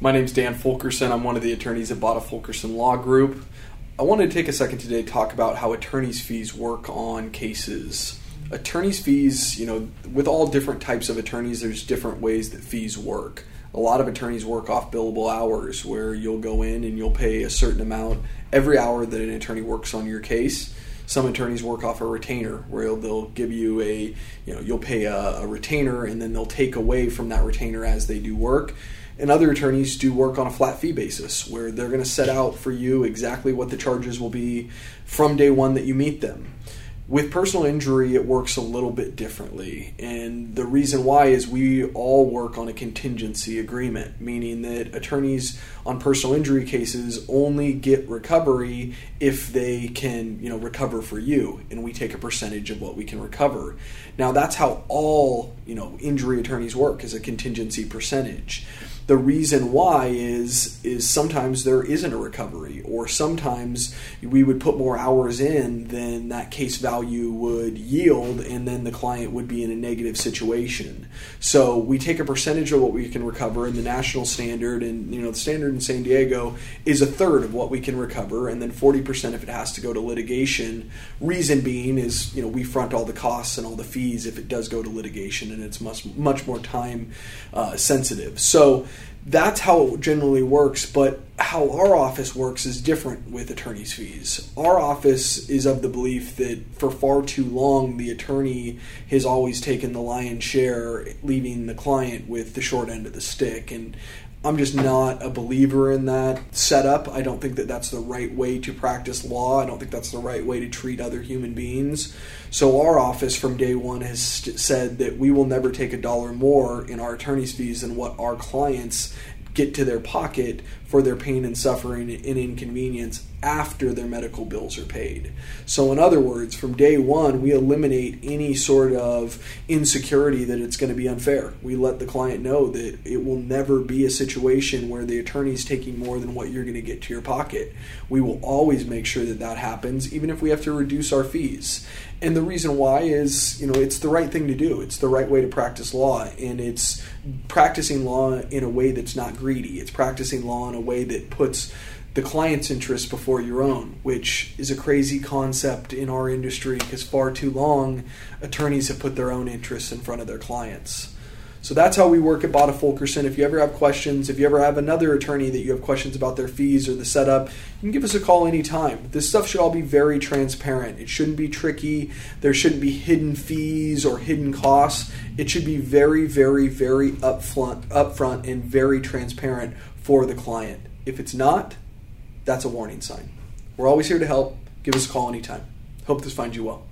My name is Dan Fulkerson. I'm one of the attorneys at Batta Fulkerson Law Group. I wanted to take a second today to talk about how attorneys' fees work on cases. Attorneys' fees, you know, with all different types of attorneys, there's different ways that fees work. A lot of attorneys work off billable hours where you'll go in and you'll pay a certain amount every hour that an attorney works on your case. Some attorneys work off a retainer where they'll give you a, you know, you'll pay a, a retainer and then they'll take away from that retainer as they do work. And other attorneys do work on a flat fee basis where they're going to set out for you exactly what the charges will be from day one that you meet them. With personal injury, it works a little bit differently. And the reason why is we all work on a contingency agreement, meaning that attorneys on personal injury cases only get recovery if they can, you know, recover for you. And we take a percentage of what we can recover. Now, that's how all, you know, injury attorneys work is a contingency percentage the reason why is is sometimes there isn't a recovery or sometimes we would put more hours in than that case value would yield and then the client would be in a negative situation. So we take a percentage of what we can recover and the national standard and you know the standard in San Diego is a third of what we can recover and then 40% if it has to go to litigation. Reason being is you know we front all the costs and all the fees if it does go to litigation and it's much much more time uh, sensitive. So that's how it generally works, but how our office works is different with attorney's fees. Our office is of the belief that for far too long, the attorney has always taken the lion's share, leaving the client with the short end of the stick. And I'm just not a believer in that setup. I don't think that that's the right way to practice law. I don't think that's the right way to treat other human beings. So, our office from day one has said that we will never take a dollar more in our attorney's fees than what our clients get to their pocket for their pain and suffering and inconvenience after their medical bills are paid. So, in other words, from day one, we eliminate any sort of insecurity that it's going to be unfair. We let the client know that it will never be a situation where the attorney is taking more than what you're going to get to your pocket. We will always make sure that that happens, even if we have to reduce our fees. And the reason why is, you know, it's the right thing to do. It's the right way to practice law, and it's practicing law in a way that's not greedy. It's practicing law in a way that puts the client's interest before your own, which is a crazy concept in our industry because far too long attorneys have put their own interests in front of their clients. So that's how we work at Batta Fulkerson. If you ever have questions, if you ever have another attorney that you have questions about their fees or the setup, you can give us a call anytime. This stuff should all be very transparent. It shouldn't be tricky. There shouldn't be hidden fees or hidden costs. It should be very, very, very upfront, upfront and very transparent for the client. If it's not, that's a warning sign. We're always here to help. Give us a call anytime. Hope this finds you well.